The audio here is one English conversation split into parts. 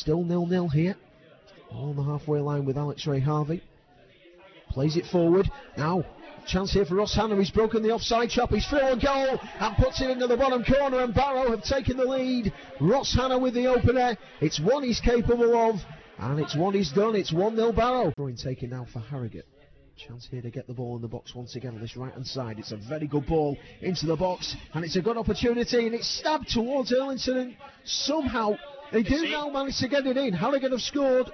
still nil-nil here. On the halfway line with Alex Ray Harvey. Plays it forward. Now, chance here for Ross Hannah. He's broken the offside trap. He's through a goal and puts it into the bottom corner. And Barrow have taken the lead. Ross Hannah with the opener. It's one he's capable of. And it's one he's done. It's 1 0 Barrow. Throwing taken now for Harrogate. Chance here to get the ball in the box once again on this right hand side. It's a very good ball into the box, and it's a good opportunity, and it's stabbed towards Erlington, and somehow they do now manage to get it in. Harrogate have scored.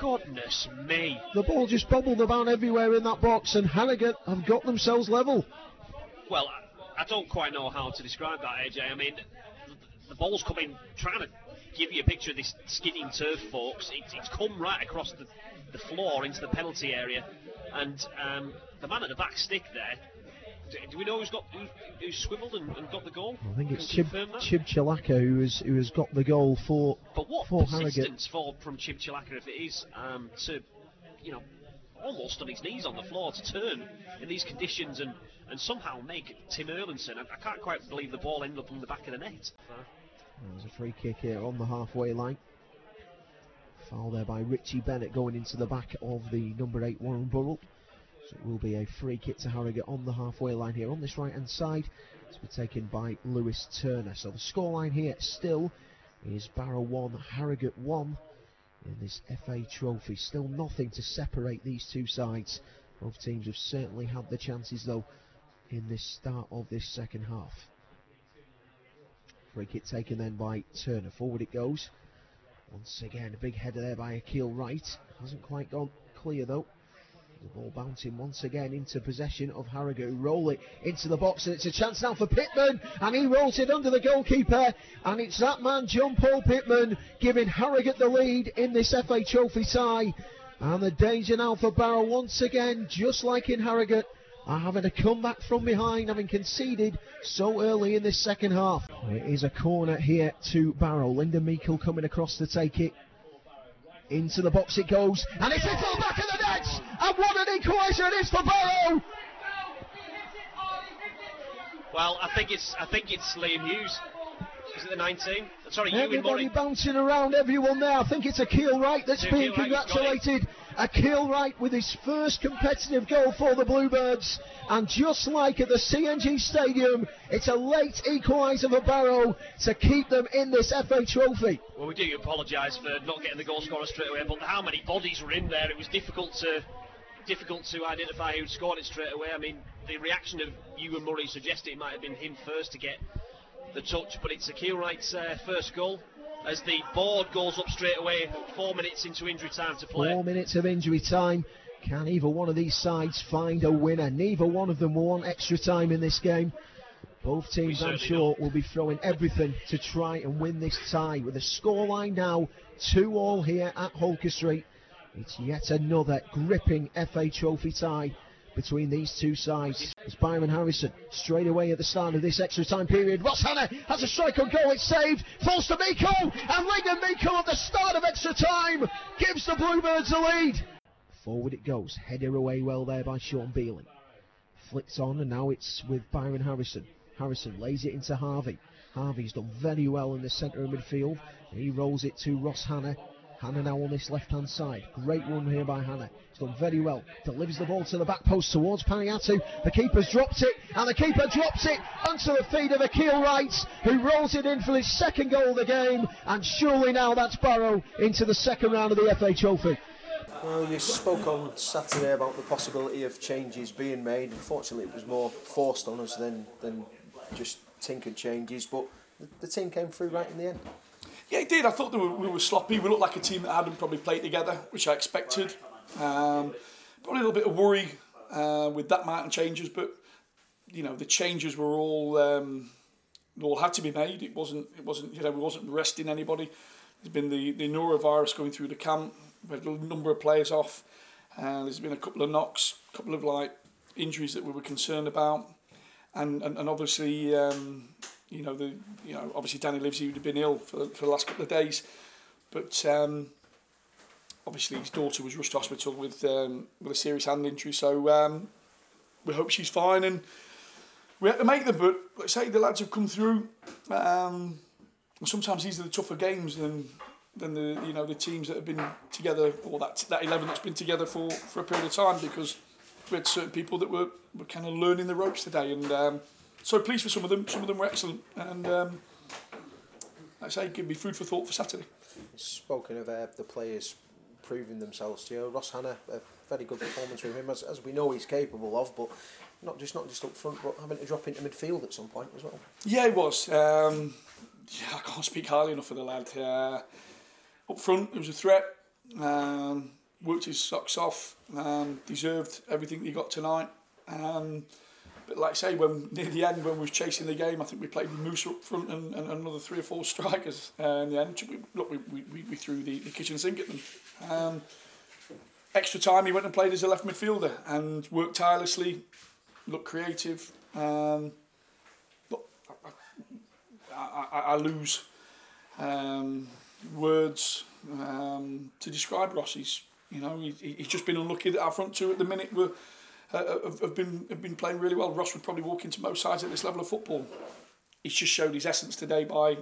Goodness me. The ball just bubbled about everywhere in that box, and Harrogate have got themselves level. Well, I, I don't quite know how to describe that, AJ. I mean, the, the ball's coming, trying to give you a picture of this skidding turf, folks. It, it's come right across the, the floor into the penalty area, and um, the man at the back stick there. Do, do we know who's got who, who's swiveled and, and, got the goal? I think it's Chib, Chib Chilaka who has who has got the goal for but what for persistence for from Chib Chilaka if it is um, to you know almost on his knees on the floor to turn in these conditions and, and somehow make Tim Erlandson. I, I can't quite believe the ball ended up on the back of the net. There's a free kick here on the halfway line. Foul there by Richie Bennett going into the back of the number 8 Warren Burrell. So it will be a free kick to Harrogate on the halfway line here on this right hand side. It's been taken by Lewis Turner. So the scoreline here still is Barrow 1, Harrogate 1 in this FA Trophy. Still nothing to separate these two sides. Both teams have certainly had the chances though in this start of this second half. Free kick taken then by Turner. Forward it goes. Once again, a big header there by Akil Wright. Hasn't quite gone clear though. The ball bouncing once again into possession of Harrogate, who roll it into the box, and it's a chance now for Pittman, and he rolls it under the goalkeeper, and it's that man, Jon Paul Pittman, giving Harrogate the lead in this FA Trophy tie. And the danger now for Barrow once again, just like in Harrogate, are having a comeback from behind, having conceded so early in this second half. It is a corner here to Barrow. Lindon Meikle coming across to take it. Into the box it goes, and it's hit the back of the net! And what an equaliser it is for Barrow! Well, I think it's I think it's Liam Hughes. Is it the 19? Sorry, Everybody bouncing around, everyone there. I think it's a Akil Wright that's it's being congratulated. Akil Wright with his first competitive goal for the Bluebirds. And just like at the CNG Stadium, it's a late equaliser for Barrow to keep them in this FA Trophy. Well, we do apologise for not getting the goal scorer straight away, but how many bodies were in there? It was difficult to difficult to identify who scored it straight away. I mean, the reaction of Ewan Murray suggested it might have been him first to get the touch, but it's Akil Wright's uh, first goal as the board goes up straight away. Four minutes into injury time to play. Four minutes of injury time. Can either one of these sides find a winner? Neither one of them want extra time in this game. Both teams, I'm sure, don't. will be throwing everything to try and win this tie. With a scoreline now, two all here at Holker Street. It's yet another gripping FA Trophy tie between these two sides. It's Byron Harrison straight away at the start of this extra time period. Ross Hannah has a strike on goal. It's saved. Falls to Miko. And Lincoln Miko at the start of extra time gives the Bluebirds the lead. Forward it goes. Header away well there by Sean Beeling. Flicks on and now it's with Byron Harrison. Harrison lays it into Harvey. Harvey's done very well in the centre of midfield. He rolls it to Ross Hannah. Hannah now on this left hand side. Great run here by Hannah. He's done very well. Delivers the ball to the back post towards Paniatu. The keeper's dropped it, and the keeper drops it onto the feet of Akil Wright, who rolls it in for his second goal of the game. And surely now that's Barrow into the second round of the FA Trophy. Well, you spoke on Saturday about the possibility of changes being made. Unfortunately, it was more forced on us than, than just tinkered changes, but the, the team came through right in the end. Yeah, it did. I thought were, we were sloppy. We looked like a team that hadn't probably played together, which I expected. Um, probably a little bit of worry uh, with that amount of changes, but you know the changes were all um, all had to be made. It wasn't it wasn't you know we wasn't resting anybody. There's been the the norovirus going through the camp. We had a number of players off. Uh, there's been a couple of knocks, a couple of like injuries that we were concerned about, and and, and obviously. Um, you know, the you know obviously Danny Livesey would have been ill for, for the last couple of days, but um, obviously his daughter was rushed to hospital with um, with a serious hand injury. So um, we hope she's fine, and we had to make them. But let's say the lads have come through. Um, sometimes these are the tougher games, and than the you know the teams that have been together or that that eleven that's been together for, for a period of time because we had certain people that were, were kind of learning the ropes today and um, so pleased with some of them. Some of them were excellent and um, like I say, give me food for thought for Saturday. Spoken of uh, the players proving themselves to you, Ross Hannah, a very good performance from him as, as we know he's capable of, but not just not just up front, but having to drop into midfield at some point as well. Yeah, it was. Um, yeah, I can't speak highly enough of the lad. Uh, up front, it was a threat. Um, worked his socks off. Um, deserved everything he got tonight. Um, but like I say, when near the end, when we was chasing the game, I think we played Moose up front and, and another three or four strikers. Uh, in the end, we, look, we, we, we threw the, the kitchen sink at them. Um, extra time, he went and played as a left midfielder and worked tirelessly, looked creative. Um, I, I, I lose um, words um, to describe Ross. He's, you know, he, he's just been unlucky that our front two at the minute were uh, have, have been have been playing really well. Ross would probably walk into most sides at this level of football. He's just showed his essence today by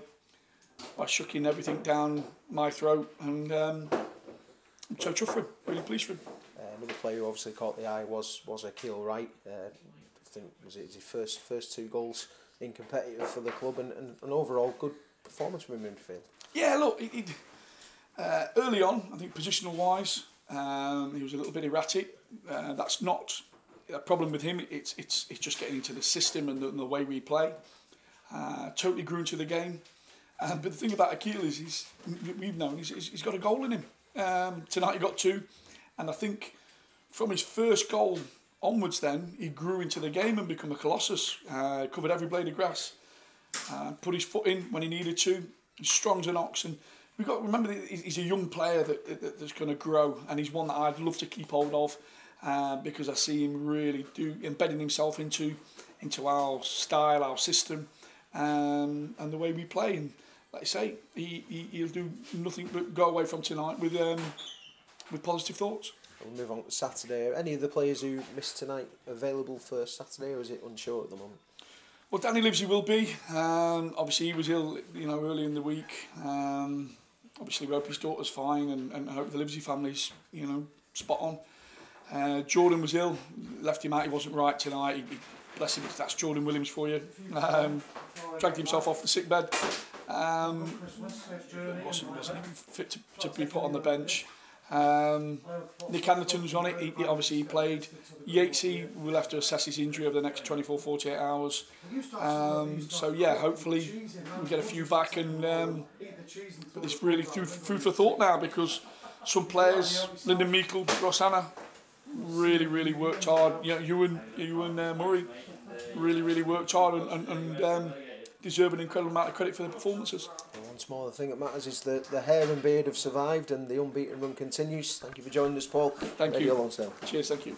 by shucking everything down my throat, and um, I'm so chuffed for him. Really pleased for him. Uh, another player who obviously caught the eye was was Akil Wright. Uh, I think was it his first first two goals in competitive for the club, and, and an overall good performance from him in midfield. Yeah, look, he, he, uh, early on, I think positional wise, um, he was a little bit erratic. Uh, that's not a problem with him. It's it's it's just getting into the system and the, and the way we play. Uh, totally grew into the game. Um, but the thing about Akil is he's we've known he's, he's got a goal in him. Um, tonight he got two, and I think from his first goal onwards, then he grew into the game and become a colossus. Uh, covered every blade of grass, uh, put his foot in when he needed to. He's strong as an ox, and we've got remember he's a young player that, that that's going to grow, and he's one that I'd love to keep hold of uh, because I see him really do embedding himself into into our style, our system, um, and the way we play. And like I say, he, he he'll do nothing but go away from tonight with um, with positive thoughts. We'll move on to Saturday. Are any of the players who missed tonight available for Saturday, or is it unsure at the moment? Well, Danny Livesey will be. Um, obviously, he was ill, you know, early in the week. Um, obviously, we hope his daughter's fine, and, and I hope the Livesey family's, you know, spot on. Uh, Jordan was ill, left him out. He wasn't right tonight. He, he, bless him, that's Jordan Williams for you. Um, dragged himself off the sick bed. Um, wasn't, wasn't fit to, to be put on the bench. Um, Nick was on it. He, he obviously he played. Yatesy will have to assess his injury over the next 24, 48 hours. Um, so yeah, hopefully we get a few back and um, but it's really food, food for thought now because some players, Lindon Meikle, Ross Hannah, really really worked hard. You know, you and you and uh, Murray really really worked hard and, and, and um, deserve an incredible amount of credit for the performances. And once more, the thing that matters is that the hair and beard have survived and the unbeaten run continues. Thank you for joining us, Paul. Thank Radio you. Lonsdale. Cheers, thank you.